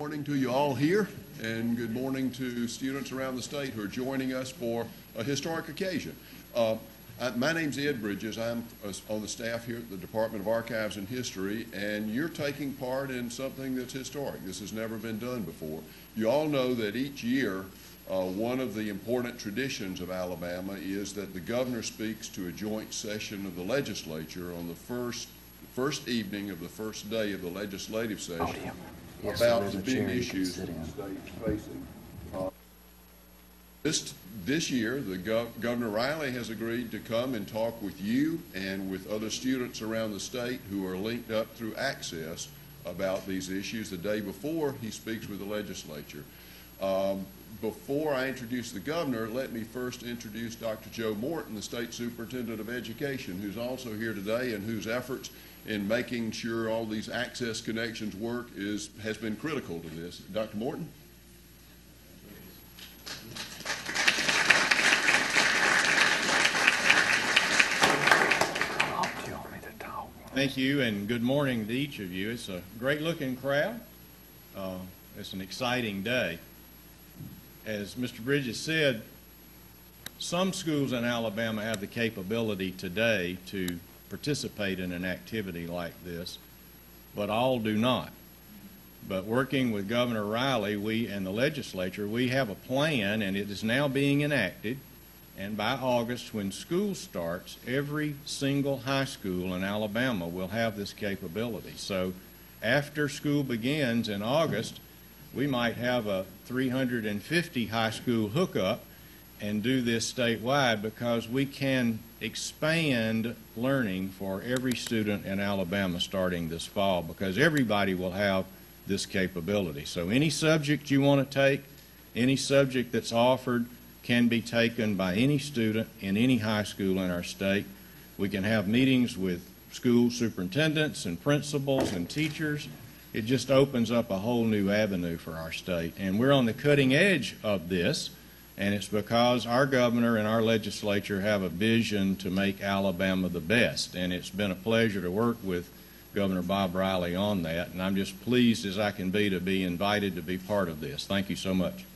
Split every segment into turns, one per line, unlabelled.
Good morning to you all here, and good morning to students around the state who are joining us for a historic occasion. Uh, I- My name's Ed Bridges. I'm uh, on the staff here at the Department of Archives and History, and you're taking part in something that's historic. This has never been done before. You all know that each year, uh, one of the important traditions of Alabama is that the governor speaks to a joint session of the legislature on the first, first evening of the first day of the legislative session
Yes,
about the
a
big
chair you can
issues
sit
that
in.
the state's facing. Uh, This, this year, the gov- Governor Riley has agreed to come and talk with you and with other students around the state who are linked up through Access about these issues the day before he speaks with the legislature. Um, Before I introduce the governor, let me first introduce Dr. Joe Morton, the State Superintendent of Education, who's also here today and whose efforts in making sure all these access connections work is, has been critical to this. Dr. Morton?
Thank you, and good morning to each of you. It's a great-looking crowd. Uh, It's an exciting day. As Mr. Bridges said, some schools in Alabama have the capability today to participate in an activity like this, but all do not. But working with Governor Riley, we and the legislature, we have a plan, and it is now being enacted. And by August, when school starts, every single high school in Alabama will have this capability. So after school begins in August, we might have a 350 high school hookup and do this statewide because we can expand learning for every student in Alabama starting this fall because everybody will have this capability. So any subject you want to take, any subject that's offered can be taken by any student in any high school in our state. We can have meetings with school superintendents and principals and teachers. It just opens up a whole new avenue for our state. And we're on the cutting edge of this, and it's because our governor and our legislature have a vision to make Alabama the best. And it's been a pleasure to work with Governor Bob Riley on that, and I'm just pleased as I can be to be invited to be part of this. Thank you so much.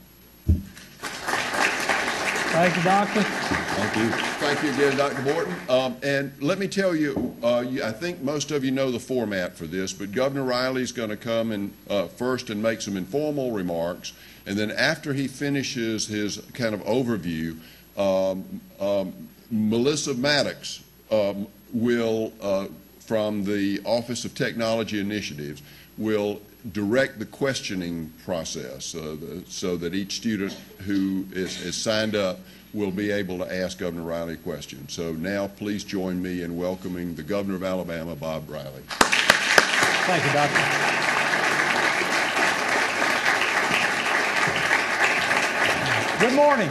Thank you, Doctor.
Thank you.
Thank you again, Dr. Morton. Um, and let me tell you, uh, you, I think most of you know the format for this, but Governor Riley's going to come and uh, first and make some informal remarks, and then after he finishes his kind of overview, um, um, Melissa Maddox um, will, uh, from the Office of Technology Initiatives, will direct the questioning process uh, the, so that each student who is, is signed up will be able to ask Governor Riley questions. So now please join me in welcoming the Governor of Alabama, Bob Riley.
Thank you, Doctor. Good morning.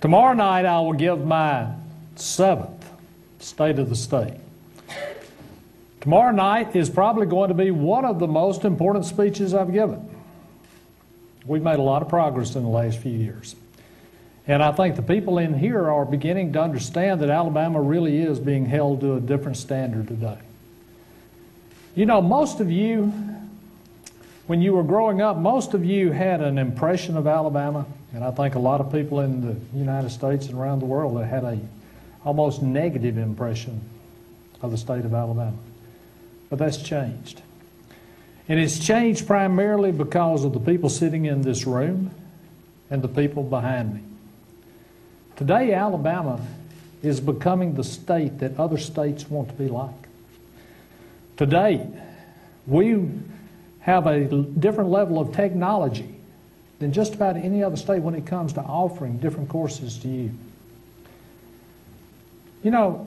Tomorrow night, I will give my seventh State of the State. Tomorrow night is probably going to be one of the most important speeches I've given. We've made a lot of progress in the last few years. And I think the people in here are beginning to understand that Alabama really is being held to a different standard today. You know, most of you, when you were growing up, most of you had an impression of Alabama, and I think a lot of people in the United States and around the world had a almost negative impression of the state of Alabama. But that's changed. And it's changed primarily because of the people sitting in this room and the people behind me. Today, Alabama is becoming the state that other states want to be like. Today, we have a different level of technology than just about any other state when it comes to offering different courses to you. You know,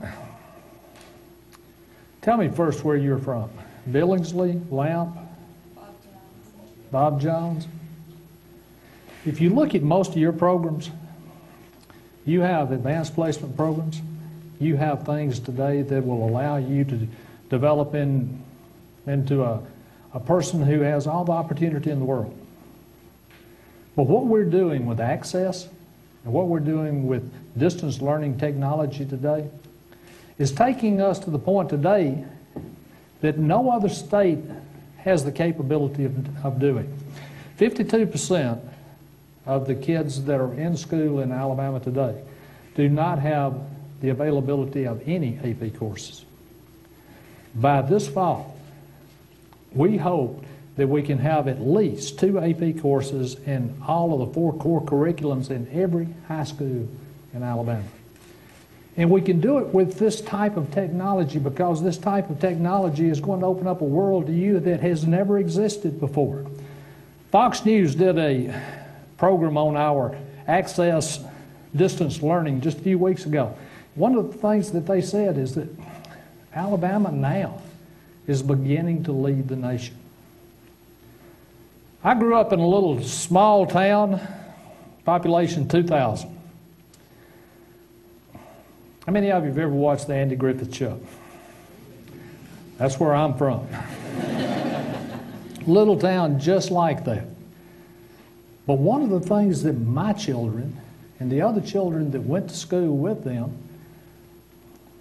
tell me first where you're from. Billingsley, Lamp, Bob Jones. If you look at most of your programs, you have advanced placement programs. You have things today that will allow you to develop in, into a, a person who has all the opportunity in the world. But what we're doing with access and what we're doing with distance learning technology today is taking us to the point today that no other state has the capability of, of doing. 52% of the kids that are in school in Alabama today do not have the availability of any AP courses. By this fall, we hope that we can have at least two AP courses in all of the four core curriculums in every high school in Alabama. And we can do it with this type of technology because this type of technology is going to open up a world to you that has never existed before. Fox News did a program on our access distance learning just a few weeks ago. One of the things that they said is that Alabama now is beginning to lead the nation. I grew up in a little small town, population 2,000. How many of you have ever watched the Andy Griffith Show? That's where I'm from. little town just like that. But one of the things that my children and the other children that went to school with them,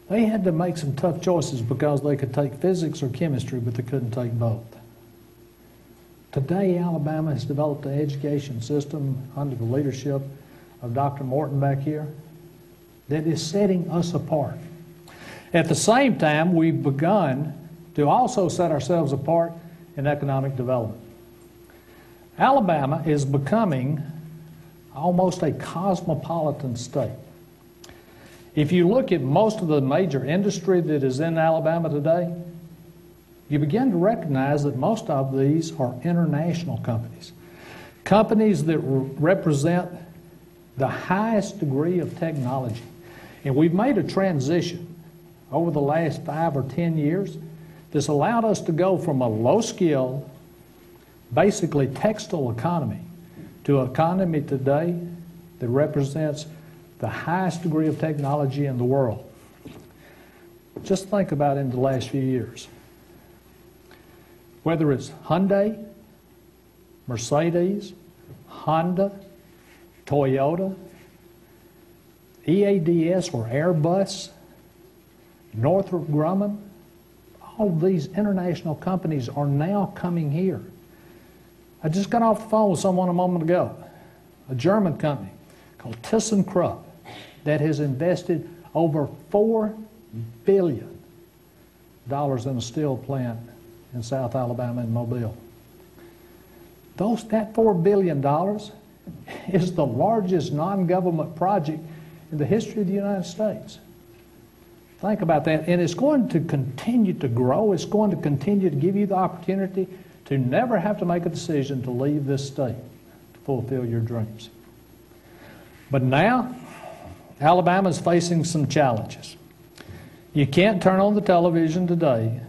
they had to make some tough choices because they could take physics or chemistry, but they couldn't take both. Today, Alabama has developed an education system under the leadership of Dr. Morton back here that is setting us apart. At the same time, we've begun to also set ourselves apart in economic development. Alabama is becoming almost a cosmopolitan state. If you look at most of the major industry that is in Alabama today, you begin to recognize that most of these are international companies. Companies that re- represent the highest degree of technology. And we've made a transition over the last five or ten years that's allowed us to go from a low skill, basically textile economy to an economy today that represents the highest degree of technology in the world. Just think about in the last few years. Whether it's Hyundai, Mercedes, Honda, Toyota, EADS or Airbus, Northrop Grumman, all these international companies are now coming here. I just got off the phone with someone a moment ago, a German company called ThyssenKrupp that has invested over $4 billion in a steel plant in South Alabama and Mobile. Those, that $4 billion is the largest non-government project in the history of the United States. Think about that. And it's going to continue to grow. It's going to continue to give you the opportunity to never have to make a decision to leave this state to fulfill your dreams. But now, Alabama is facing some challenges. You can't turn on the television today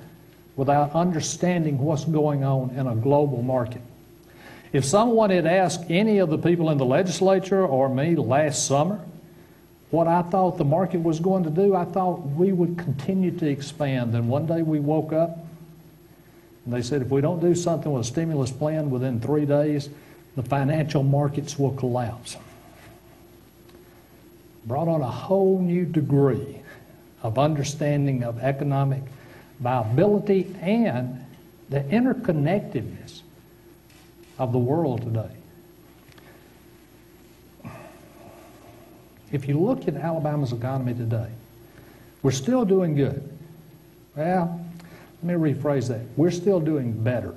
without understanding what's going on in a global market. If someone had asked any of the people in the legislature or me last summer what I thought the market was going to do, I thought we would continue to expand. And one day we woke up and they said if we don't do something with a stimulus plan within three days, the financial markets will collapse. Brought on a whole new degree of understanding of economic viability and the interconnectedness of the world today. If you look at Alabama's economy today, we're still doing good. Well, let me rephrase that. We're still doing better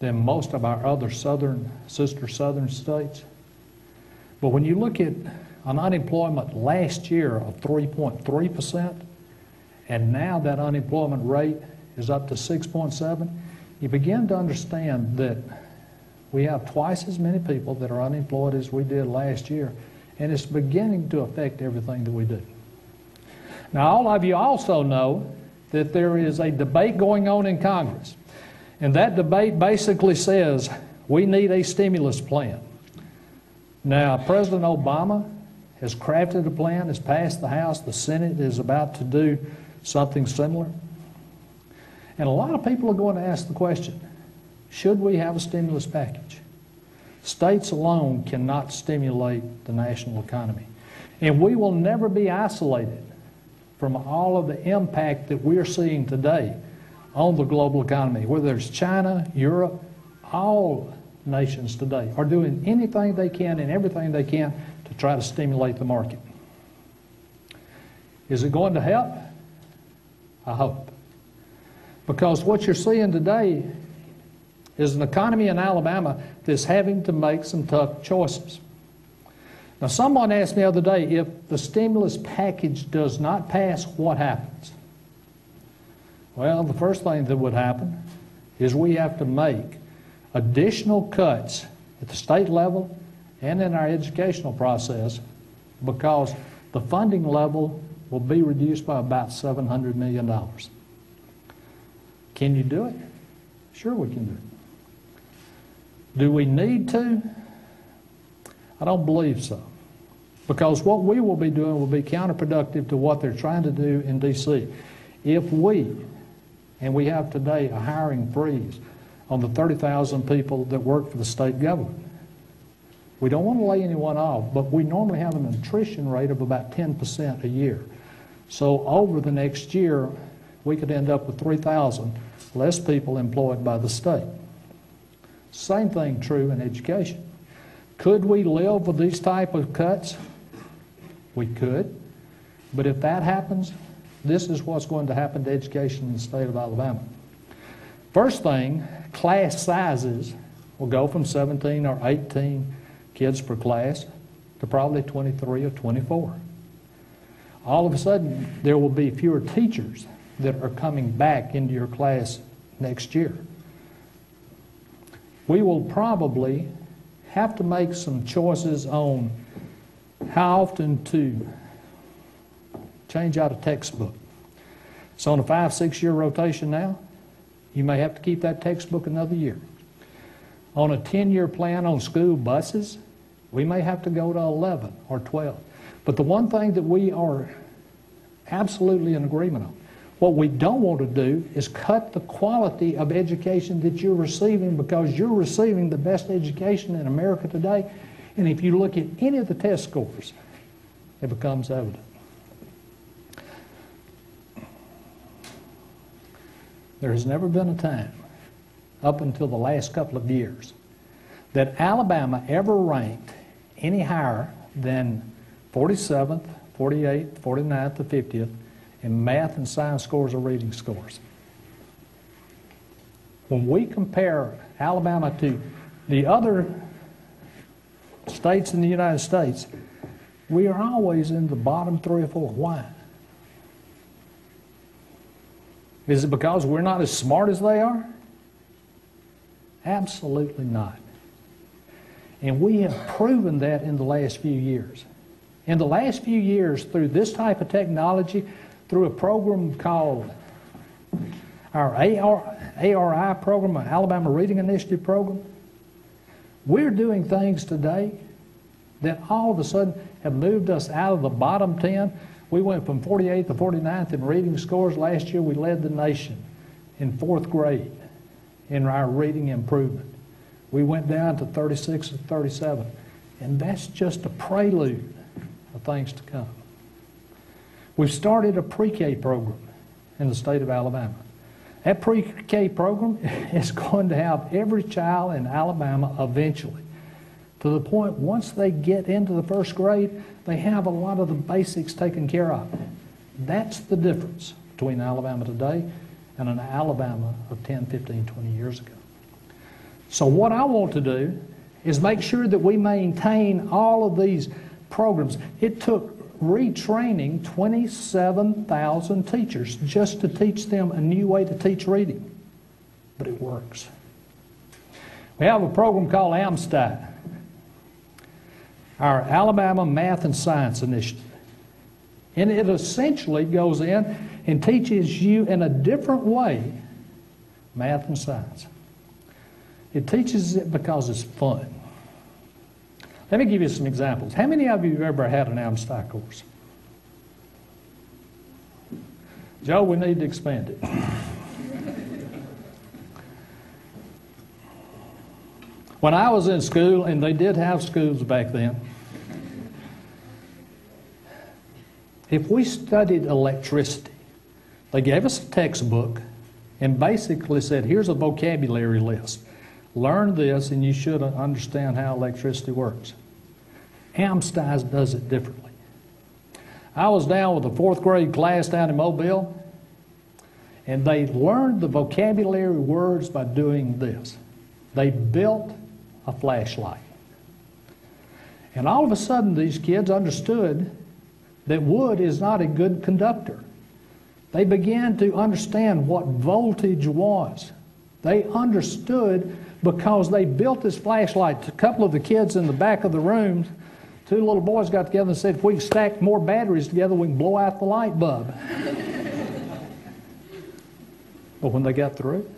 than most of our other southern, sister southern states. But when you look at an unemployment last year of 3.3%, and now that unemployment rate is up to 6.7, you begin to understand that we have twice as many people that are unemployed as we did last year, and it's beginning to affect everything that we do. Now, all of you also know that there is a debate going on in Congress, and that debate basically says we need a stimulus plan. Now, President Obama has crafted a plan, has passed the House, the Senate is about to do something similar. And a lot of people are going to ask the question should we have a stimulus package? States alone cannot stimulate the national economy. And we will never be isolated from all of the impact that we're seeing today on the global economy, whether it's China, Europe, all nations today are doing anything they can and everything they can to try to stimulate the market. Is it going to help? I hope. Because what you're seeing today is an economy in Alabama that's having to make some tough choices. Now, someone asked me the other day if the stimulus package does not pass, what happens? Well, the first thing that would happen is we have to make additional cuts at the state level and in our educational process because the funding level will be reduced by about $700 million. Can you do it? Sure, we can do it. Do we need to? I don't believe so. Because what we will be doing will be counterproductive to what they're trying to do in D.C. If we, and we have today a hiring freeze on the 30,000 people that work for the state government, we don't want to lay anyone off, but we normally have an attrition rate of about 10% a year. So over the next year, we could end up with 3,000 less people employed by the state. Same thing true in education. Could we live with these type of cuts? We could. But if that happens, this is what's going to happen to education in the state of Alabama. First thing, class sizes will go from 17 or 18 kids per class to probably 23 or 24. All of a sudden, there will be fewer teachers that are coming back into your class next year. We will probably have to make some choices on how often to change out a textbook. It's on a five, six year rotation now. You may have to keep that textbook another year. On a 10 year plan on school buses, we may have to go to 11 or 12. But the one thing that we are absolutely in agreement on, what we don't want to do is cut the quality of education that you're receiving because you're receiving the best education in America today. And if you look at any of the test scores, it becomes evident. There has never been a time, up until the last couple of years, that Alabama ever ranked any higher than 47th, 48th, 49th, or 50th in math and science scores or reading scores. When we compare Alabama to the other states in the United States, we are always in the bottom three or four. Why? Is it because we're not as smart as they are? Absolutely not. And we have proven that in the last few years. In the last few years, through this type of technology, through a program called our AR, ARI program, our Alabama Reading Initiative program, we're doing things today that all of a sudden have moved us out of the bottom 10. We went from 48th to 49th in reading scores. Last year we led the nation in fourth grade in our reading improvement. We went down to 36 and 37. And that's just a prelude of things to come. We've started a pre-K program in the state of Alabama. That pre-K program is going to have every child in Alabama eventually. To the point, once they get into the first grade, they have a lot of the basics taken care of. That's the difference between Alabama today and an Alabama of 10, 15, 20 years ago. So what I want to do is make sure that we maintain all of these programs. It took retraining 27,000 teachers just to teach them a new way to teach reading. But it works. We have a program called AMSTI, our Alabama Math and Science Initiative. And it essentially goes in and teaches you in a different way math and science. It teaches it because it's fun. Let me give you some examples. How many of you have ever had an AMSTI course? Joe, we need to expand it. when I was in school, and they did have schools back then, if we studied electricity, they gave us a textbook and basically said, here's a vocabulary list. Learn this, and you should understand how electricity works. Amstice does it differently. I was down with a fourth grade class down in Mobile, and they learned the vocabulary words by doing this. They built a flashlight. And all of a sudden, these kids understood that wood is not a good conductor. They began to understand what voltage was. They understood because they built this flashlight. A couple of the kids in the back of the room, two little boys got together and said, if we stack more batteries together, we can blow out the light bulb. but when they got through,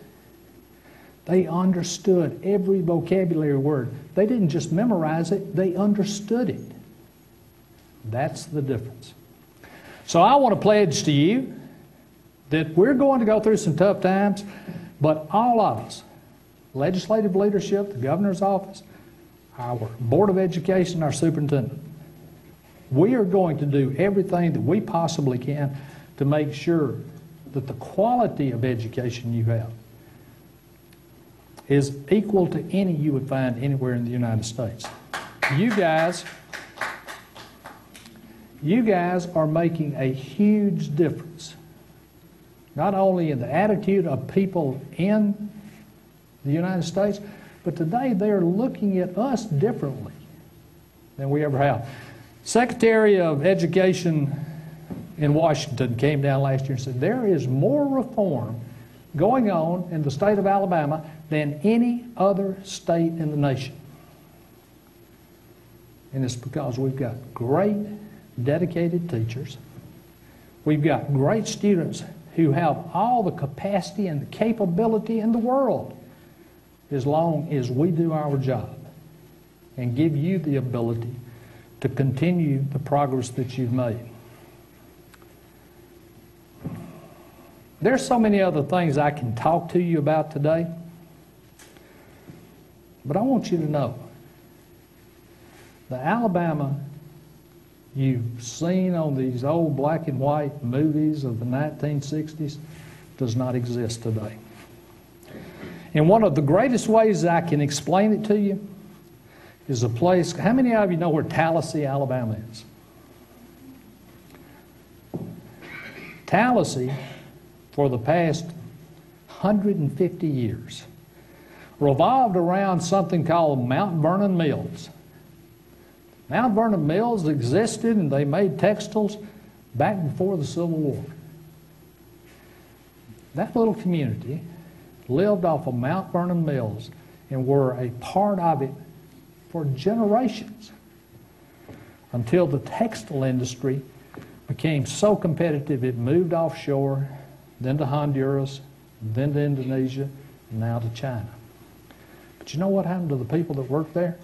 they understood every vocabulary word. They didn't just memorize it, they understood it. That's the difference. So I want to pledge to you that we're going to go through some tough times, but all of us, legislative leadership, the governor's office, our Board of Education, our superintendent, we are going to do everything that we possibly can to make sure that the quality of education you have is equal to any you would find anywhere in the United States. You guys, you guys are making a huge difference, not only in the attitude of people in the United States, but today they're looking at us differently than we ever have. Secretary of Education in Washington came down last year and said there is more reform going on in the state of Alabama than any other state in the nation. And it's because we've got great, dedicated teachers. We've got great students who have all the capacity and the capability in the world as long as we do our job and give you the ability to continue the progress that you've made. There's so many other things I can talk to you about today, but I want you to know the Alabama you've seen on these old black and white movies of the 1960s does not exist today. And one of the greatest ways I can explain it to you is a place. How many of you know where Tallassee, Alabama is? Tallassee, for the past 150 years, revolved around something called Mount Vernon Mills. Mount Vernon Mills existed and they made textiles back before the Civil War. That little community lived off of Mount Vernon Mills and were a part of it for generations until the textile industry became so competitive it moved offshore, then to Honduras, then to Indonesia, and now to China. But you know what happened to the people that worked there?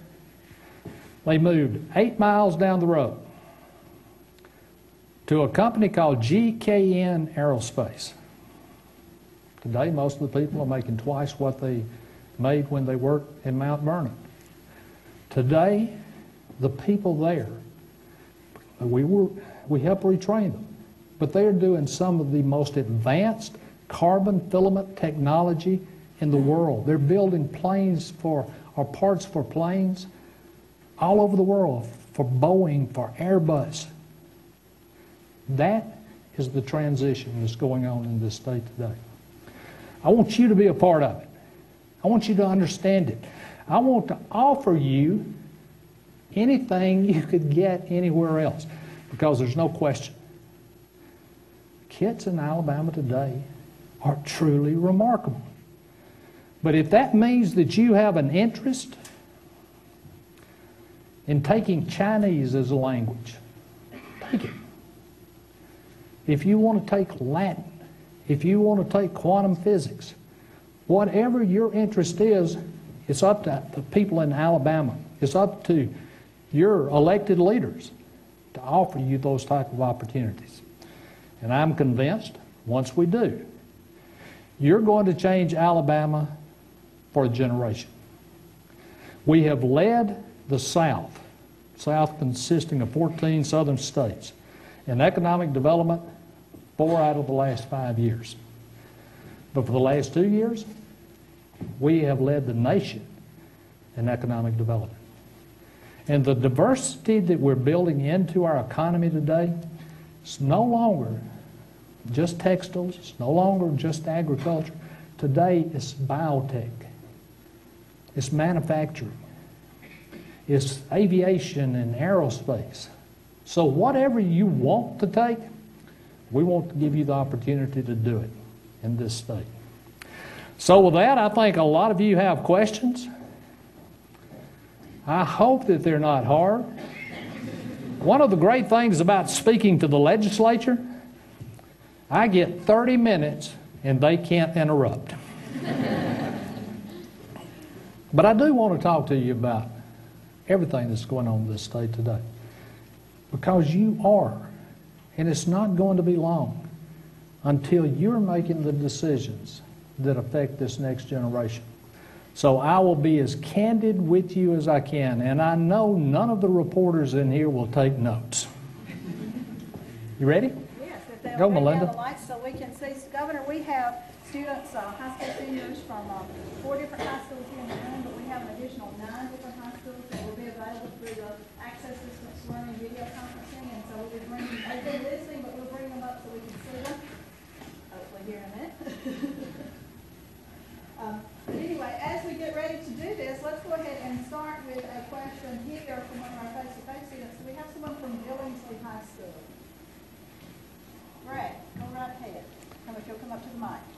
They moved eight miles down the road to a company called GKN Aerospace. Today, most of the people are making twice what they made when they worked in Mount Vernon. Today, the people there, we, were, we helped retrain them, but they're doing some of the most advanced carbon filament technology in the world. They're building planes for, or parts for planes all over the world, for Boeing, for Airbus. That is the transition that's going on in this state today. I want you to be a part of it. I want you to understand it. I want to offer you anything you could get anywhere else because there's no question. Kids in Alabama today are truly remarkable. But if that means that you have an interest in taking Chinese as a language, take it. If you want to take Latin, if you want to take quantum physics, whatever your interest is, it's up to the people in Alabama. It's up to your elected leaders to offer you those type of opportunities. And I'm convinced once we do, you're going to change Alabama for a generation. We have led the South, South consisting of 14 southern states, in economic development four out of the last five years. But for the last two years, we have led the nation in economic development. And the diversity that we're building into our economy today is no longer just textiles, it's no longer just agriculture. Today, it's biotech, it's manufacturing, it's aviation and aerospace. So, whatever you want to take, we want to give you the opportunity to do it in this state. So, with that, I think a lot of you have questions. I hope that they're not hard. One of the great things about speaking to the legislature, I get 30 minutes and they can't interrupt. but I do want to talk to you about everything that's going on in this state today. Because you are, and it's not going to be long until you're making the decisions that affect this next generation. So I will be as candid with you as I can, and I know none of the reporters in here will take notes. You ready?
Yes, if they'll
Go, Melinda.
the lights so we can see. Governor, we have students, uh, high school seniors from uh, four different high schools here in the room, but we have an additional nine different high schools that will be through the access distance learning video conferencing. And so we'll be bringing, they've been listening, but we'll bring them up so we can see them, hopefully here in a minute. Um, But anyway, as we get ready to do this, let's go ahead and start with a question here from one of our face-to-face students. We have someone from Billingsley High School. Brad, go right ahead. Come if you'll come up to the mic.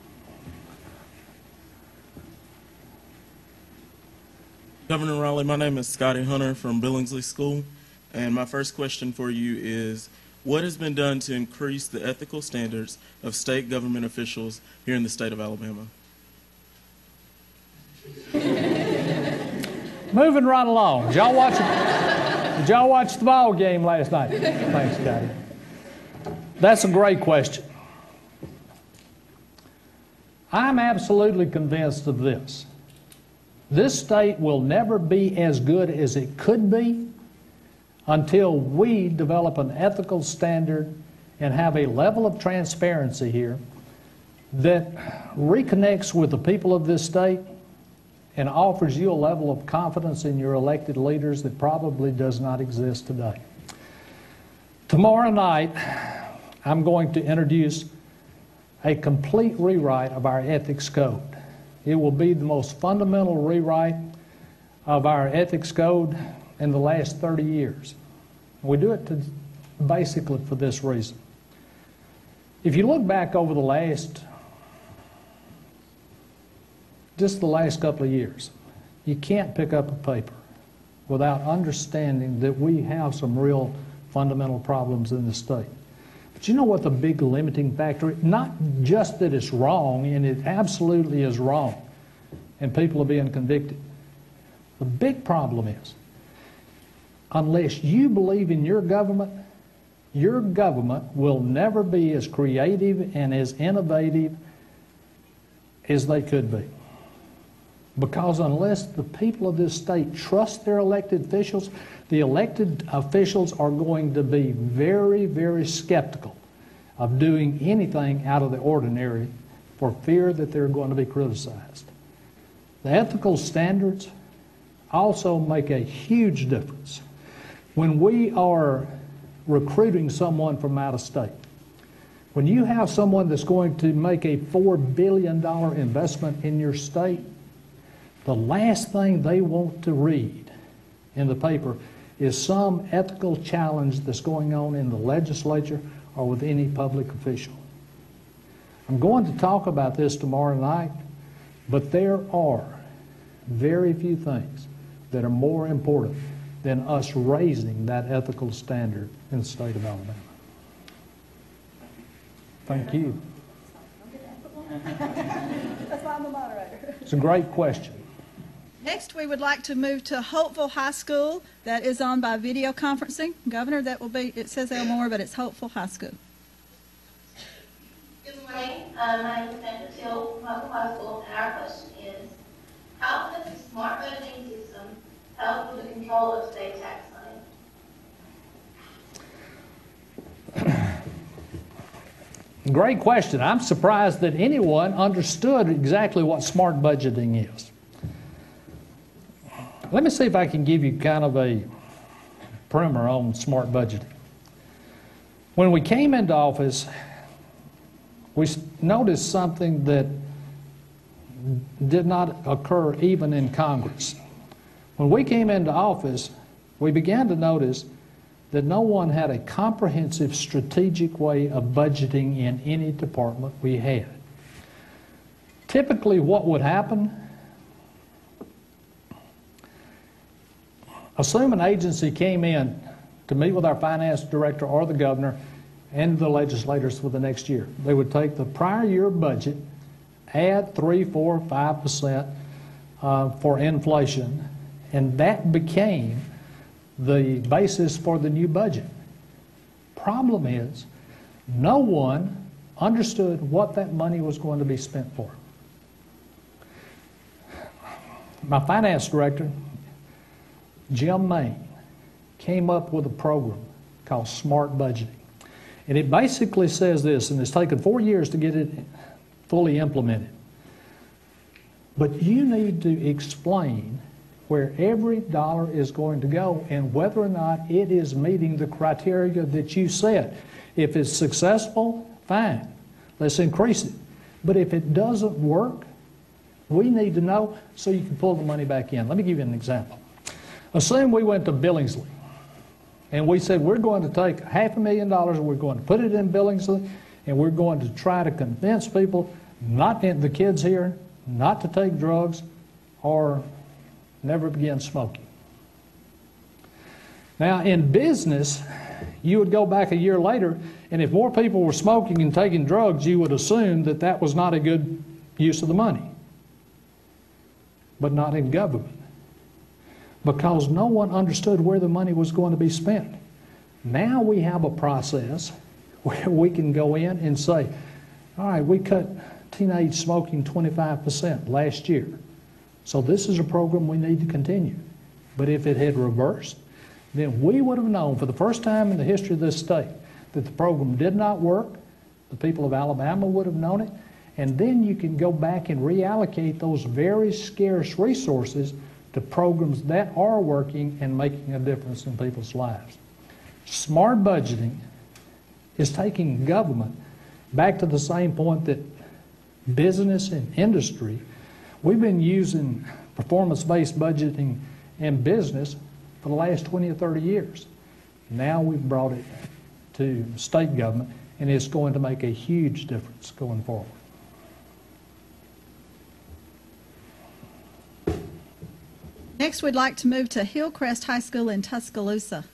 Governor Riley, my name is Scotty Hunter from Billingsley School, and my first question for you is, what has been done to increase the ethical standards of state government officials here in the state of Alabama?
Moving right along. Did y'all watch, did y'all watch the ball game last night? Thanks, Scotty. That's a great question. I'm absolutely convinced of this. This state will never be as good as it could be until we develop an ethical standard and have a level of transparency here that reconnects with the people of this state and offers you a level of confidence in your elected leaders that probably does not exist today. Tomorrow night, I'm going to introduce a complete rewrite of our ethics code. It will be the most fundamental rewrite of our ethics code in the last 30 years. We do it to, basically for this reason. If you look back over the last just the last couple of years, you can't pick up a paper without understanding that we have some real fundamental problems in the state. But you know what the big limiting factor is? Not just that it's wrong, and it absolutely is wrong, and people are being convicted. The big problem is, unless you believe in your government, your government will never be as creative and as innovative as they could be. Because unless the people of this state trust their elected officials, the elected officials are going to be very, very skeptical of doing anything out of the ordinary for fear that they're going to be criticized. The ethical standards also make a huge difference. When we are recruiting someone from out of state, when you have someone that's going to make a $4 billion investment in your state, the last thing they want to read in the paper is some ethical challenge that's going on in the legislature or with any public official. I'm going to talk about this tomorrow night, but there are very few things that are more important than us raising that ethical standard in the state of Alabama. Thank you.
That's why I'm the moderator.
It's a great question.
Next, we would like to move to Holtville High School. That is on by video conferencing. Governor, that will be, it says Elmore, but it's Holtville High School.
Good morning. Uh, My name is Sandra Till, from Holtville High School, and our question is, how does the smart budgeting system help with the control of state tax money?
Great question. I'm surprised that anyone understood exactly what smart budgeting is. Let me see if I can give you kind of a primer on smart budgeting. When we came into office, we noticed something that did not occur even in Congress. When we came into office, we began to notice that no one had a comprehensive strategic way of budgeting in any department we had. Typically, what would happen? Assume an agency came in to meet with our finance director or the governor and the legislators for the next year. They would take the prior year budget, add three, four, five percent uh, for inflation, and that became the basis for the new budget. Problem is, no one understood what that money was going to be spent for. My finance director, Jim Main, came up with a program called Smart Budgeting. And it basically says this, and it's taken four years to get it fully implemented. But you need to explain where every dollar is going to go and whether or not it is meeting the criteria that you set. If it's successful, fine, let's increase it. But if it doesn't work, we need to know so you can pull the money back in. Let me give you an example. Assume we went to Billingsley and we said we're going to take half a million dollars and we're going to put it in Billingsley and we're going to try to convince people, not the kids here, not to take drugs or never begin smoking. Now, in business, you would go back a year later, and if more people were smoking and taking drugs, you would assume that that was not a good use of the money. But not in government. Because no one understood where the money was going to be spent. Now we have a process where we can go in and say, all right, we cut teenage smoking 25% last year. So this is a program we need to continue. But if it had reversed, then we would have known for the first time in the history of this state that the program did not work. The people of Alabama would have known it. And then you can go back and reallocate those very scarce resources to programs that are working and making a difference in people's lives. Smart budgeting is taking government back to the same point that business and industry We've been using performance-based budgeting in business for the last 20 or 30 years. Now we've brought it to state government, and it's going to make a huge difference going forward.
Next, we'd like to move to Hillcrest High School in Tuscaloosa.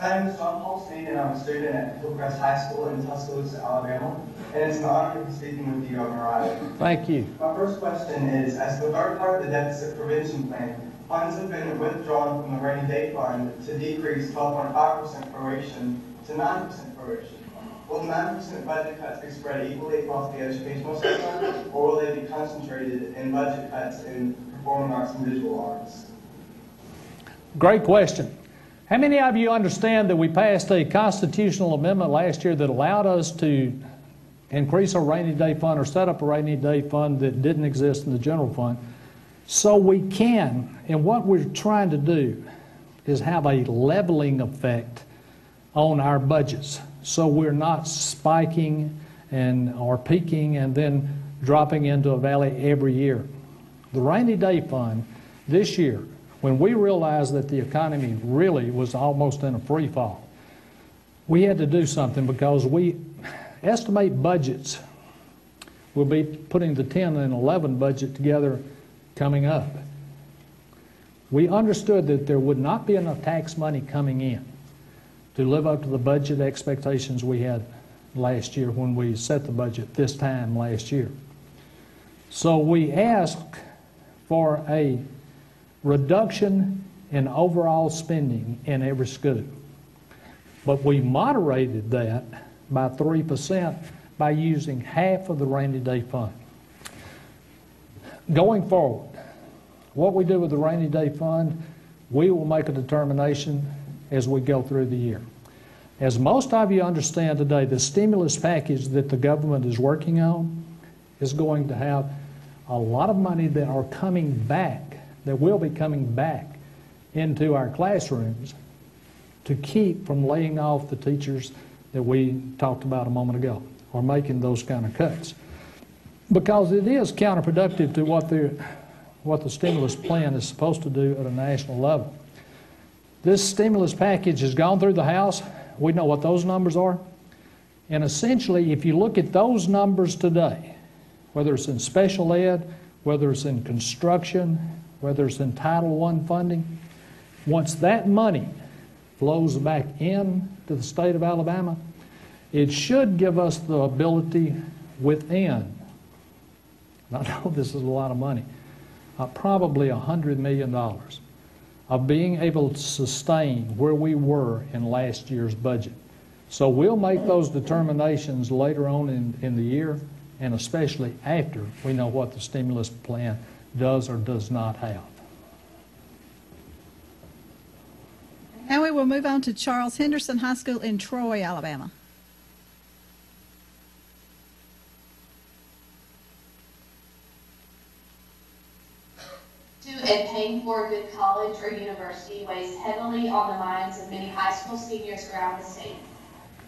My name is John Paul Sneed, and I'm a student at Hillcrest High School in Tuscaloosa, Alabama. And it's an honor to be speaking with you, Governor Riley.
Thank you.
My first question is, as the third part of the deficit prevention plan, funds have been withdrawn from the rainy day fund to decrease 12.5% proration to 9% proration. Will the 9% budget cuts be spread equally across the educational system, or will they be concentrated in budget cuts in performing arts and visual arts?
Great question. How many of you understand that we passed a constitutional amendment last year that allowed us to increase our rainy day fund or set up a rainy day fund that didn't exist in the general fund? So we can, and what we're trying to do is have a leveling effect on our budgets. So we're not spiking and or peaking and then dropping into a valley every year. The rainy day fund this year when we realized that the economy really was almost in a free fall, we had to do something because we estimate budgets. We'll be putting the 10 and 11 budget together coming up. We understood that there would not be enough tax money coming in to live up to the budget expectations we had last year when we set the budget this time last year. So we asked for a reduction in overall spending in every school. But we moderated that by 3% by using half of the rainy day fund. Going forward, what we do with the rainy day fund, we will make a determination as we go through the year. As most of you understand today, the stimulus package that the government is working on is going to have a lot of money that are coming back, that will be coming back into our classrooms to keep from laying off the teachers that we talked about a moment ago, or making those kind of cuts. Because it is counterproductive to what the, what the stimulus plan is supposed to do at a national level. This stimulus package has gone through the House. We know what those numbers are. And essentially, if you look at those numbers today, whether it's in special ed, whether it's in construction, whether it's in Title I funding, once that money flows back in to the state of Alabama, it should give us the ability within, I know this is a lot of money, uh, probably $100 million of being able to sustain where we were in last year's budget. So we'll make those determinations later on in, in the year, and especially after we know what the stimulus plan does or does not have.
Now we will move on to Charles Henderson High School in Troy, Alabama.
And paying for a good college or university weighs heavily on the minds of many high school seniors around the state.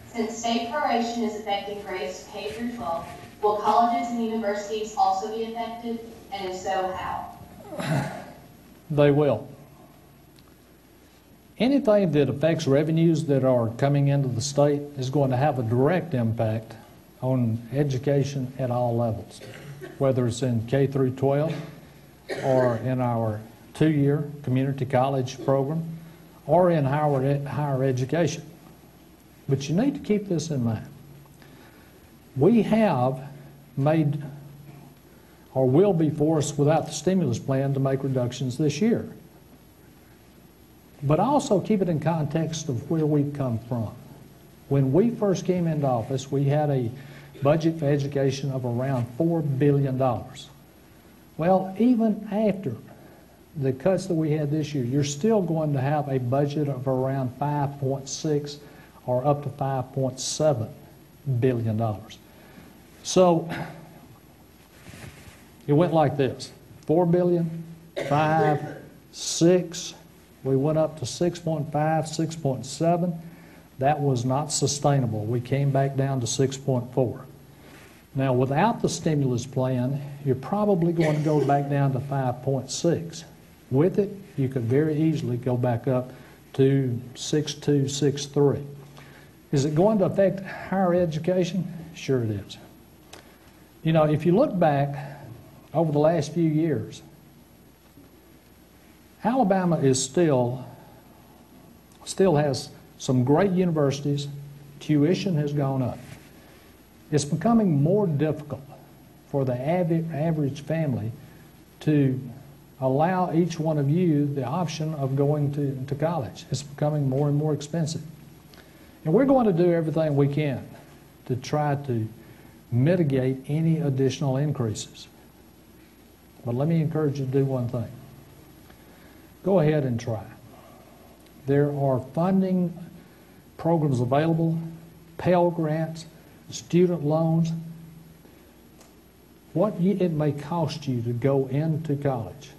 Since state proration is affecting grades K through 12, will colleges and universities also be affected, and if so, how?
They will. Anything that affects revenues that are coming into the state is going to have a direct impact on education at all levels, whether it's in K through 12 or in our two-year community college program or in higher, higher education. But you need to keep this in mind. We have made or will be forced without the stimulus plan to make reductions this year. But also keep it in context of where we've come from. When we first came into office, we had a budget for education of around $4 billion. Well, even after the cuts that we had this year, you're still going to have a budget of around 5.6 or up to 5.7 billion dollars. So it went like this: four billion, five, six. We went up to 6.5, 6.7. That was not sustainable. We came back down to 6.4. Now, without the stimulus plan, you're probably going to go back down to 5.6. With it, you could very easily go back up to 6.2, 6.3. Is it going to affect higher education? Sure it is. You know, if you look back over the last few years, Alabama is still still has some great universities. Tuition has gone up. It's becoming more difficult for the average, family to allow each one of you the option of going to, to college. It's becoming more and more expensive. And we're going to do everything we can to try to mitigate any additional increases. But let me encourage you to do one thing. Go ahead and try. There are funding programs available, Pell Grants, student loans. What it may cost you to go into college.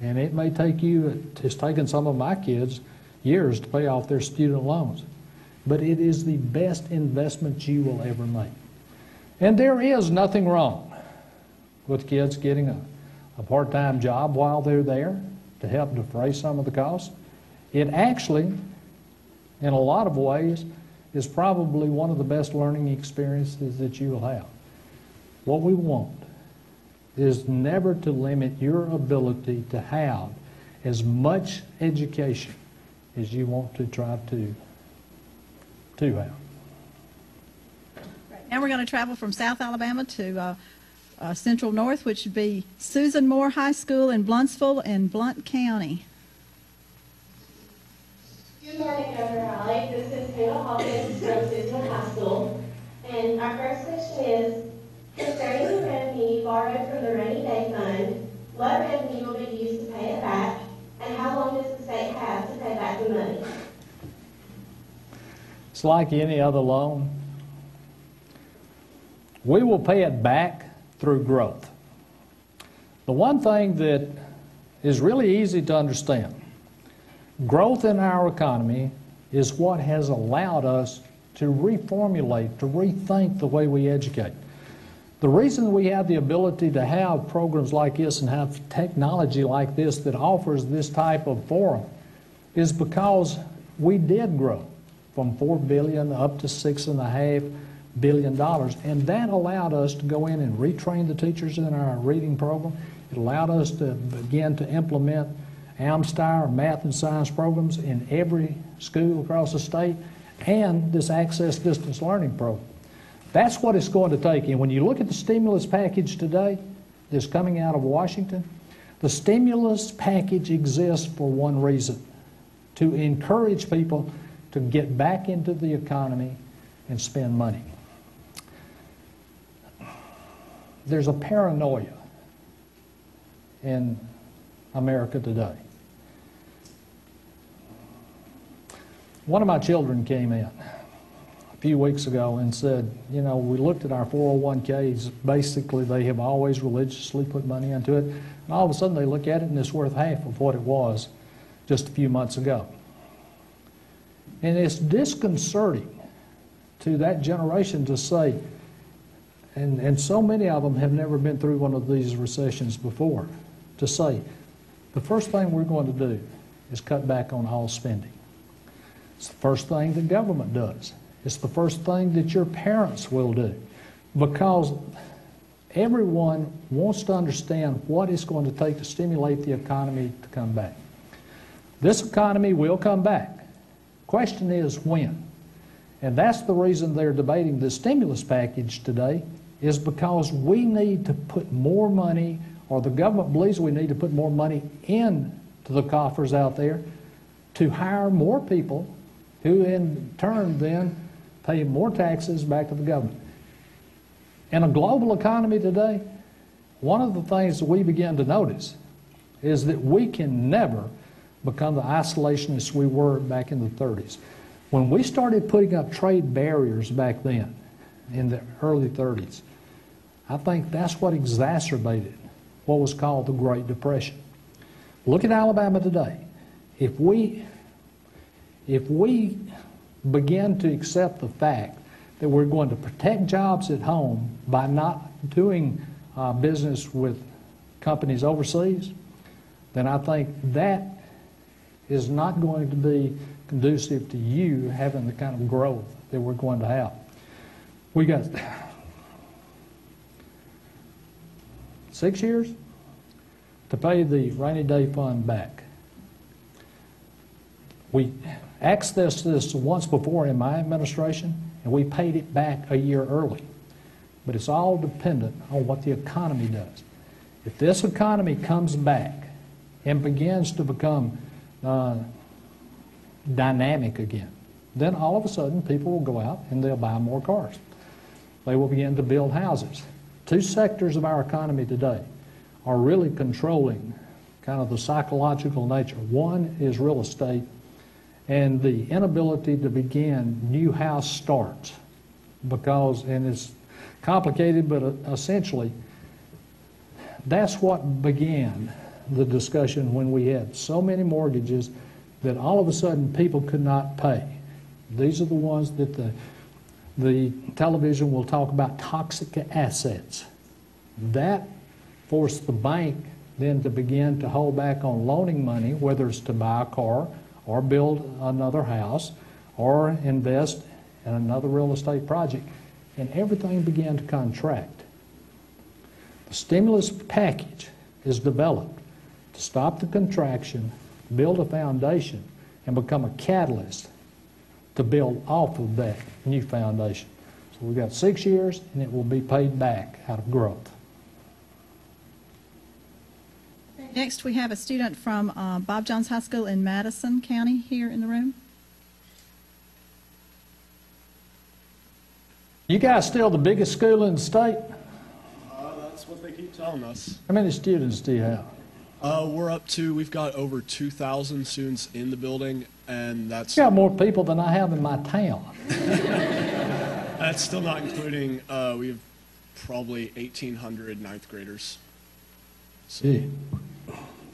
And it may take you, it's taken some of my kids years to pay off their student loans. But it is the best investment you will ever make. And there is nothing wrong with kids getting a, a part time job while they're there to help defray some of the cost. It actually, in a lot of ways, is probably one of the best learning experiences that you will have. What we want is never to limit your ability to have as much education as you want to try to, to have.
Now we're going to travel from South Alabama to uh, uh, Central North, which would be Susan Moore High School in Blountsville in Blount County.
Good morning, Governor Riley. This is Hannah Hawkins from Susan School. And our first question is, concerning the revenue borrowed from the rainy day fund, what revenue will be used to pay it back? And how long does the state have to pay back the money?
It's like any other loan. We will pay it back through growth. The one thing that is really easy to understand growth in our economy is what has allowed us to reformulate, to rethink the way we educate. The reason we have the ability to have programs like this and have technology like this that offers this type of forum is because we did grow from four billion up to six and a half billion dollars, and that allowed us to go in and retrain the teachers in our reading program. It allowed us to begin to implement AMSTI math and science programs in every school across the state, and this access distance learning program. That's what it's going to take. And when you look at the stimulus package today that's coming out of Washington, the stimulus package exists for one reason to encourage people to get back into the economy and spend money. There's a paranoia in America today. One of my children came in a few weeks ago and said, You know, we looked at our 401ks. Basically, they have always religiously put money into it. And all of a sudden, they look at it and it's worth half of what it was just a few months ago. And it's disconcerting to that generation to say, and, and so many of them have never been through one of these recessions before, to say, the first thing we're going to do is cut back on all spending. It's the first thing the government does. It's the first thing that your parents will do. Because everyone wants to understand what it's going to take to stimulate the economy to come back. This economy will come back. Question is when. And that's the reason they're debating the stimulus package today is because we need to put more money, or the government believes we need to put more money into the coffers out there to hire more people who in turn then pay more taxes back to the government. In a global economy today, one of the things that we begin to notice is that we can never become the isolationists we were back in the 30s. When we started putting up trade barriers back then, in the early 30s, I think that's what exacerbated what was called the Great Depression. Look at Alabama today. If we, if we begin to accept the fact that we're going to protect jobs at home by not doing uh, business with companies overseas, then I think that is not going to be conducive to you having the kind of growth that we're going to have. We got six years to pay the rainy day fund back. We accessed this once before in my administration, and we paid it back a year early. But it's all dependent on what the economy does. If this economy comes back and begins to become uh, dynamic again, then all of a sudden people will go out and they'll buy more cars. They will begin to build houses. Two sectors of our economy today are really controlling kind of the psychological nature. One is real estate and the inability to begin new house starts because, and it's complicated, but uh, essentially, that's what began the discussion when we had so many mortgages that all of a sudden people could not pay. These are the ones that the, the television will talk about toxic assets. That forced the bank then to begin to hold back on loaning money, whether it's to buy a car or build another house or invest in another real estate project. And everything began to contract. The stimulus package is developed to stop the contraction, build a foundation, and become a catalyst to build off of that new foundation. So we've got six years, and it will be paid back out of growth.
Next, we have a student from uh, Bob Jones High School in Madison County here in the room.
You guys still the biggest school in the state?
Uh, that's what they keep telling us.
How many students do you have?
Uh, we're up to, we've got over 2,000 students in the building, and that's,
You got more people than I have in my town.
that's still not including, uh, we have probably 1,800 ninth graders.
Gee.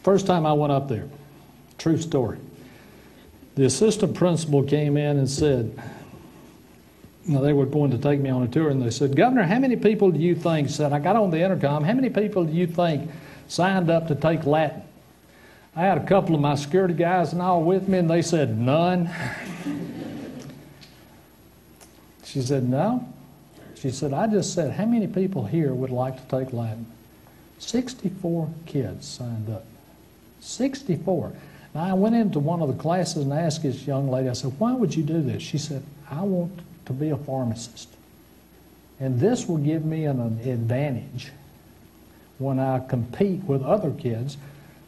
First time I went up there, true story. The assistant principal came in and said, now they were going to take me on a tour, and they said, Governor, how many people do you think, said, I got on the intercom, how many people do you think signed up to take Latin? I had a couple of my security guys and all with me, and they said, none. she said, no. She said, I just said, how many people here would like to take Latin? 64 kids signed up. 64. Now, I went into one of the classes and asked this young lady, I said, why would you do this? She said, I want to be a pharmacist. And this will give me an, an advantage when I compete with other kids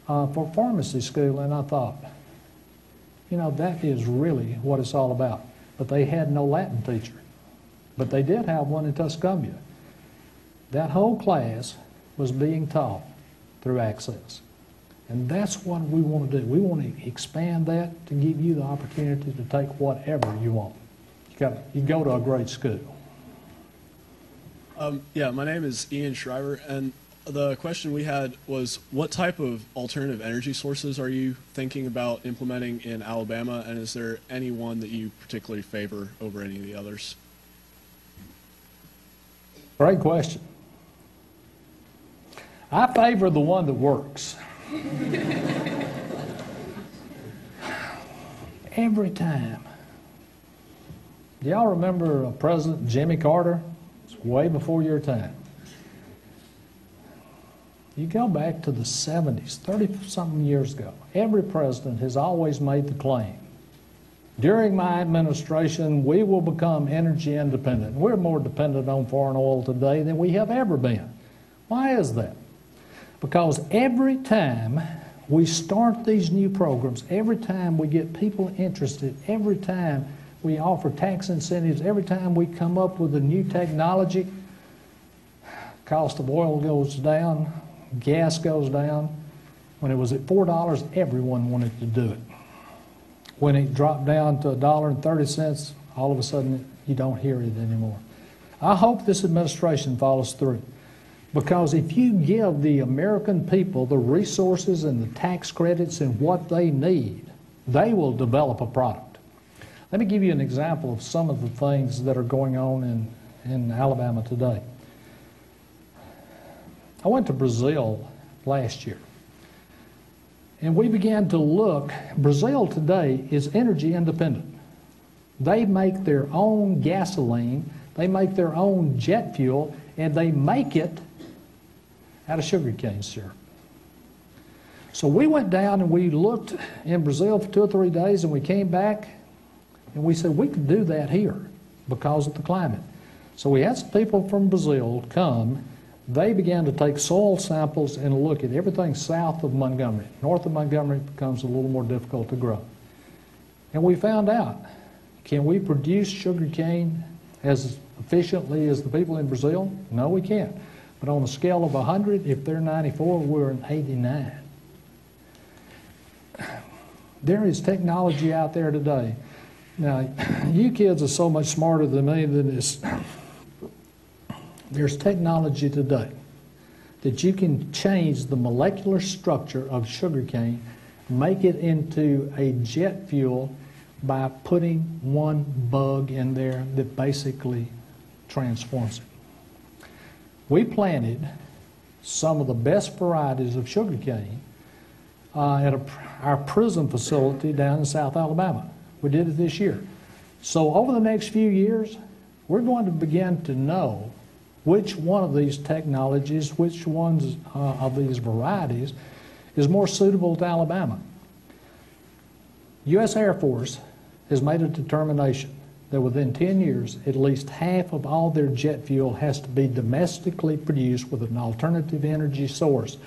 uh, for pharmacy school. And I thought, you know, that is really what it's all about. But they had no Latin teacher. But they did have one in Tuscumbia. That whole class was being taught through Access. And that's what we want to do. We want to expand that to give you the opportunity to take whatever you want. You, got, you go to a great school.
Um, yeah, my name is Ian Shriver, and the question we had was what type of alternative energy sources are you thinking about implementing in Alabama, and is there any one that you particularly favor over any of the others?
Great question. I favor the one that works. Every time. Do y'all remember uh, President Jimmy Carter? It's way before your time. You go back to the 70s, 30 something years ago. Every president has always made the claim during my administration, we will become energy independent. We're more dependent on foreign oil today than we have ever been. Why is that? Because every time we start these new programs, every time we get people interested, every time we offer tax incentives, every time we come up with a new technology, cost of oil goes down, gas goes down. When it was at $4, everyone wanted to do it. When it dropped down to $1.30, all of a sudden you don't hear it anymore. I hope this administration follows through. Because if you give the American people the resources and the tax credits and what they need, they will develop a product. Let me give you an example of some of the things that are going on in, in Alabama today. I went to Brazil last year. And we began to look. Brazil today is energy independent. They make their own gasoline, they make their own jet fuel, and they make it out of sugarcane syrup. So we went down and we looked in Brazil for two or three days, and we came back and we said we could do that here because of the climate. So we had some people from Brazil to come they began to take soil samples and look at everything south of Montgomery. North of Montgomery becomes a little more difficult to grow. And we found out, can we produce sugar cane as efficiently as the people in Brazil? No, we can't. But on a scale of 100, if they're 94, we're an 89. There is technology out there today. Now, you kids are so much smarter than me than this. There's technology today that you can change the molecular structure of sugarcane, make it into a jet fuel by putting one bug in there that basically transforms it. We planted some of the best varieties of sugarcane uh, at a, our prison facility down in South Alabama. We did it this year. So over the next few years, we're going to begin to know which one of these technologies, which ones uh, of these varieties is more suitable to Alabama. U.S. Air Force has made a determination that within 10 years, at least half of all their jet fuel has to be domestically produced with an alternative energy source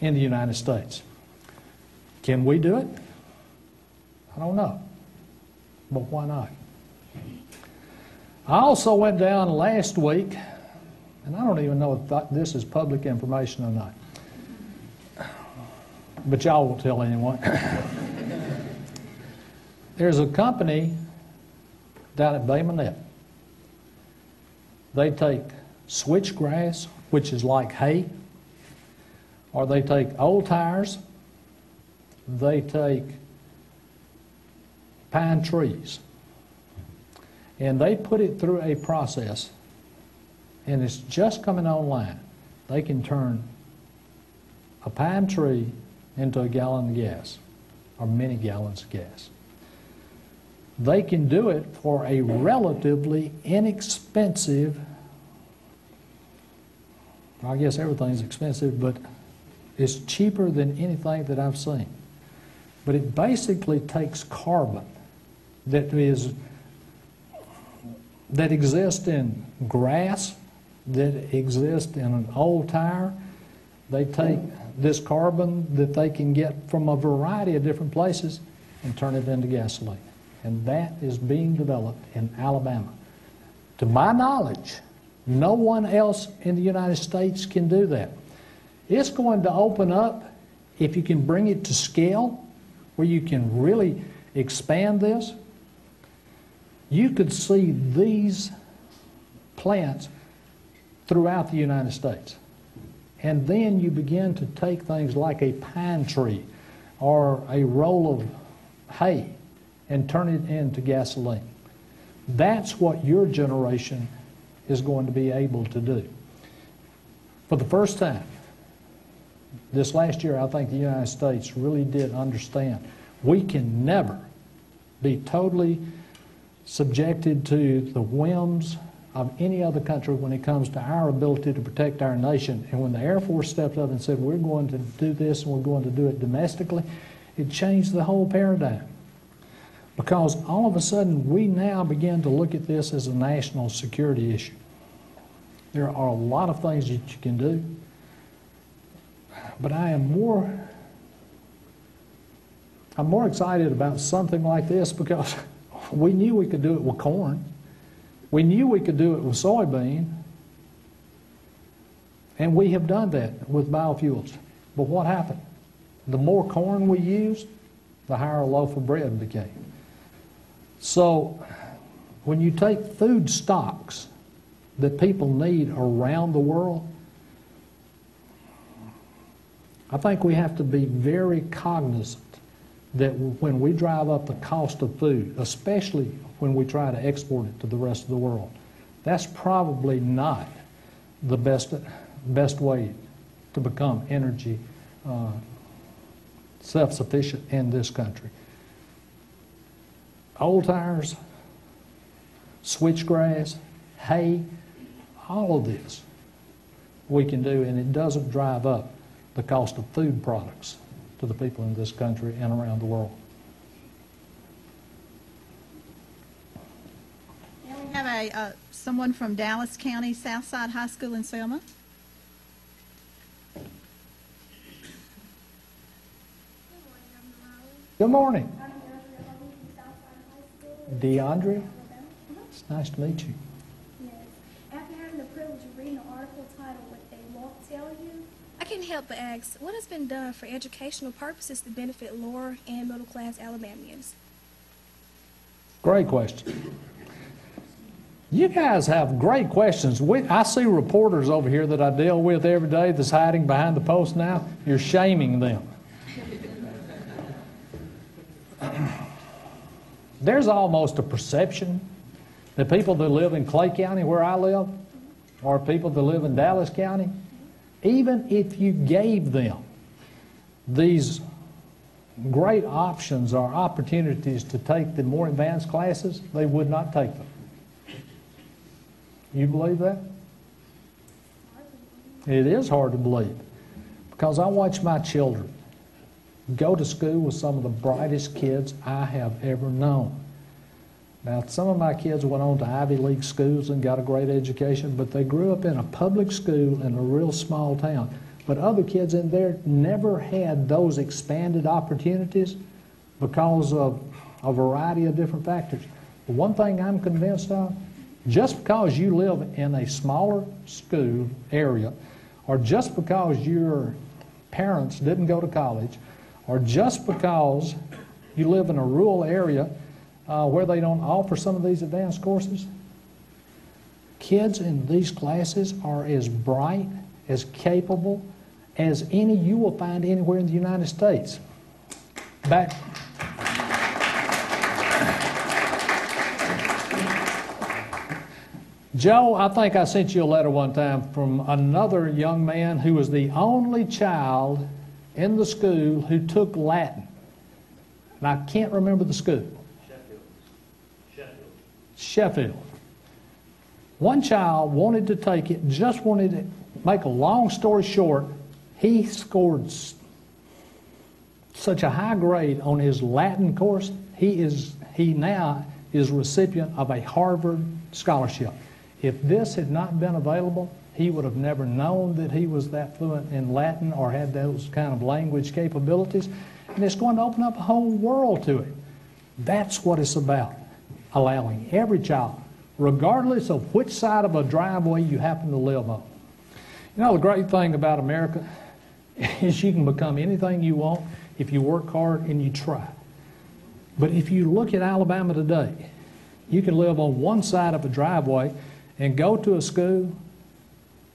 in the United States. Can we do it? I don't know. But why not? I also went down last week and I don't even know if this is public information or not. but y'all won't tell anyone. There's a company down at Bay Minette. They take switchgrass, which is like hay, or they take old tires, they take pine trees, and they put it through a process, and it's just coming online. They can turn a pine tree into a gallon of gas, or many gallons of gas. They can do it for a relatively inexpensive, I guess everything's expensive, but it's cheaper than anything that I've seen. But it basically takes carbon that is that exists in grass, that exist in an old tire. They take this carbon that they can get from a variety of different places and turn it into gasoline. And that is being developed in Alabama. To my knowledge, no one else in the United States can do that. It's going to open up, if you can bring it to scale, where you can really expand this, you could see these plants throughout the United States. And then you begin to take things like a pine tree or a roll of hay and turn it into gasoline. That's what your generation is going to be able to do. For the first time, this last year, I think the United States really did understand we can never be totally subjected to the whims of any other country when it comes to our ability to protect our nation. And when the Air Force stepped up and said, we're going to do this and we're going to do it domestically, it changed the whole paradigm. Because all of a sudden, we now begin to look at this as a national security issue. There are a lot of things that you can do, but I am more I'm more excited about something like this because we knew we could do it with corn. We knew we could do it with soybean. And we have done that with biofuels. But what happened? The more corn we used, the higher a loaf of bread became. So when you take food stocks that people need around the world, I think we have to be very cognizant that when we drive up the cost of food, especially when we try to export it to the rest of the world, that's probably not the best, best way to become energy uh, self-sufficient in this country. Old tires, switchgrass, hay, all of this we can do, and it doesn't drive up the cost of food products to the people in this country and around the world.
Now we have a, uh, someone from Dallas County Southside High School in Selma.
Good morning. DeAndre, it's nice to meet you.
Yes. After having the privilege of reading the article titled What They Won't Tell You, I can't help but ask, what has been done for educational purposes to benefit lower and middle class Alabamians?
Great question. You guys have great questions. We, I see reporters over here that I deal with every day that's hiding behind the post now. You're shaming them. There's almost a perception that people that live in Clay County, where I live, or people that live in Dallas County, even if you gave them these great options or opportunities to take the more advanced classes, they would not take them. You believe that? It is hard to believe because I watch my children go to school with some of the brightest kids I have ever known. Now, some of my kids went on to Ivy League schools and got a great education, but they grew up in a public school in a real small town. But other kids in there never had those expanded opportunities because of a variety of different factors. One thing I'm convinced of, just because you live in a smaller school area, or just because your parents didn't go to college, or just because you live in a rural area uh, where they don't offer some of these advanced courses, kids in these classes are as bright, as capable as any you will find anywhere in the United States. Back, Joe, I think I sent you a letter one time from another young man who was the only child in the school who took Latin. And I can't remember the school. Sheffield. One child wanted to take it, just wanted to make a long story short, he scored such a high grade on his Latin course, he is he now is recipient of a Harvard scholarship. If this had not been available, he would have never known that he was that fluent in Latin or had those kind of language capabilities. And it's going to open up a whole world to it. That's what it's about. Allowing every child, regardless of which side of a driveway you happen to live on. You know, the great thing about America is you can become anything you want if you work hard and you try. But if you look at Alabama today, you can live on one side of a driveway and go to a school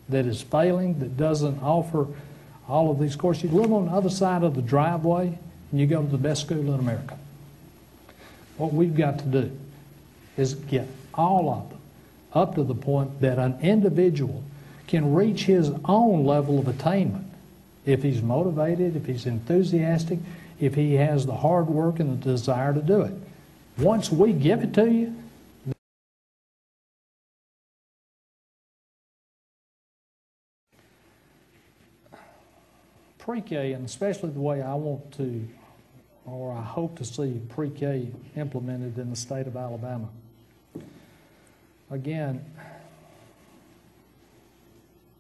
that is failing, that doesn't offer all of these courses. You live on the other side of the driveway and you go to the best school in America. What we've got to do is get all of them up to the point that an individual can reach his own level of attainment if he's motivated, if he's enthusiastic, if he has the hard work and the desire to do it. Once we give it to you, pre-K, and especially the way I want to, or I hope to see pre-K implemented in the state of Alabama. Again,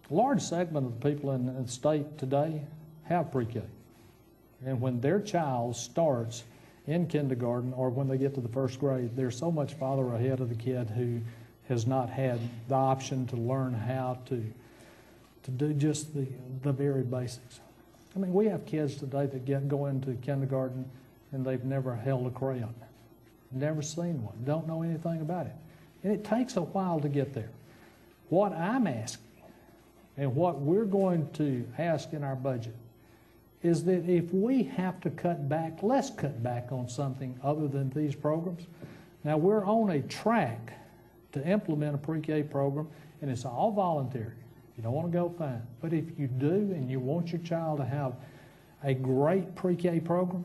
a large segment of the people in the state today have pre-K. And when their child starts in kindergarten or when they get to the first grade, they're so much farther ahead of the kid who has not had the option to learn how to, to do just the, the very basics. I mean, we have kids today that get, go into kindergarten and they've never held a crayon, never seen one, don't know anything about it. And it takes a while to get there. What I'm asking and what we're going to ask in our budget is that if we have to cut back, let's cut back on something other than these programs. Now, we're on a track to implement a pre-K program, and it's all voluntary. You don't want to go, fine. But if you do and you want your child to have a great pre-K program,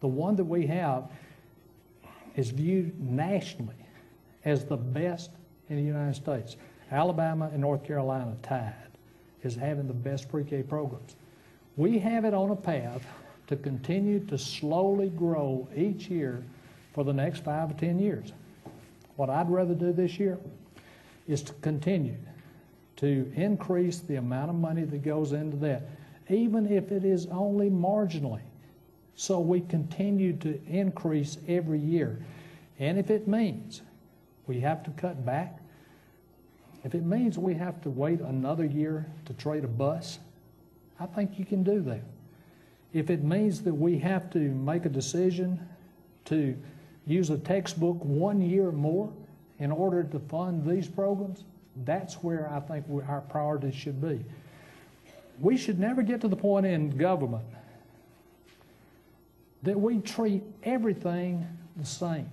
the one that we have is viewed nationally as the best in the United States. Alabama and North Carolina tied as having the best pre-K programs. We have it on a path to continue to slowly grow each year for the next five or 10 years. What I'd rather do this year is to continue to increase the amount of money that goes into that, even if it is only marginally. So we continue to increase every year. And if it means we have to cut back, if it means we have to wait another year to trade a bus, I think you can do that. If it means that we have to make a decision to use a textbook one year more in order to fund these programs, that's where I think we- our priorities should be. We should never get to the point in government that we treat everything the same.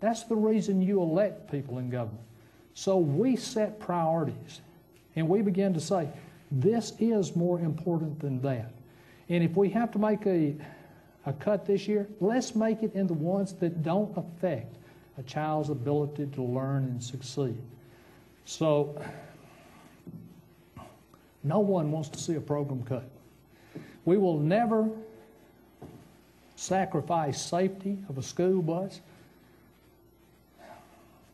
That's the reason you elect people in government. So we set priorities and we begin to say, this is more important than that. And if we have to make a, a cut this year, let's make it in the ones that don't affect a child's ability to learn and succeed. So, no one wants to see a program cut. We will never sacrifice safety of a school bus.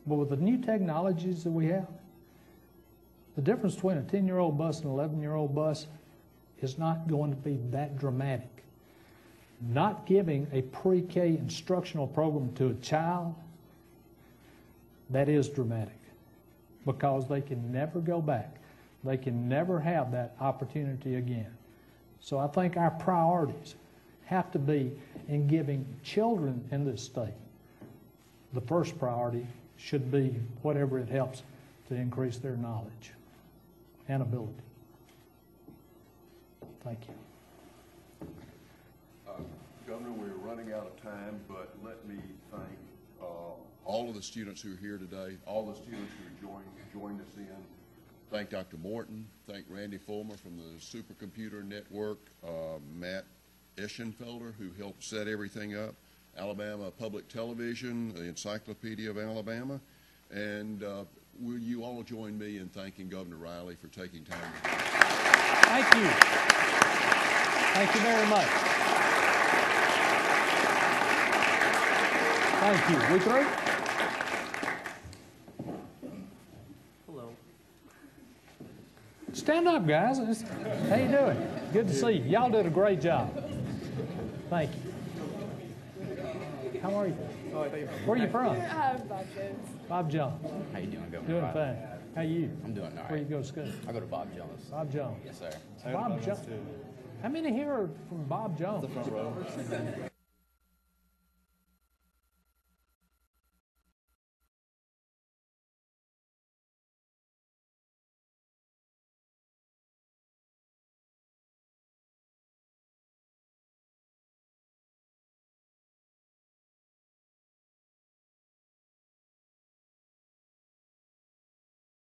But with the new technologies that we have, the difference between a 10 year old bus and an 11 year old bus is not going to be that dramatic. Not giving a pre K instructional program to a child, that is dramatic because they can never go back. They can never have that opportunity again. So I think our priorities have to be in giving children in this state. The first priority should be whatever it helps to increase their knowledge and ability. Thank you.
Governor, we're running out of time, but let me thank uh, all of the students who are here today, all the students who joined, joined us in. Thank Dr. Morton, thank Randy Fulmer from the Supercomputer Network, uh, Matt Eschenfelder, who helped set everything up, Alabama Public Television, the Encyclopedia of Alabama, and uh, will you all join me in thanking Governor Riley for taking time to
Thank you. Thank you very much. Thank you. We through?
Hello.
Stand up, guys. How you doing? Good to see you. Y'all did a great job. Thank you. How are you? Oh, Where are you from?
Bob Jones.
Bob Jones.
How you doing, Governor?
Doing
Riley?
fine. How you?
I'm doing all
Where you go to school?
I go to Bob Jones.
Bob Jones.
Yes, sir.
Bob Jones. How many here are from Bob Jones?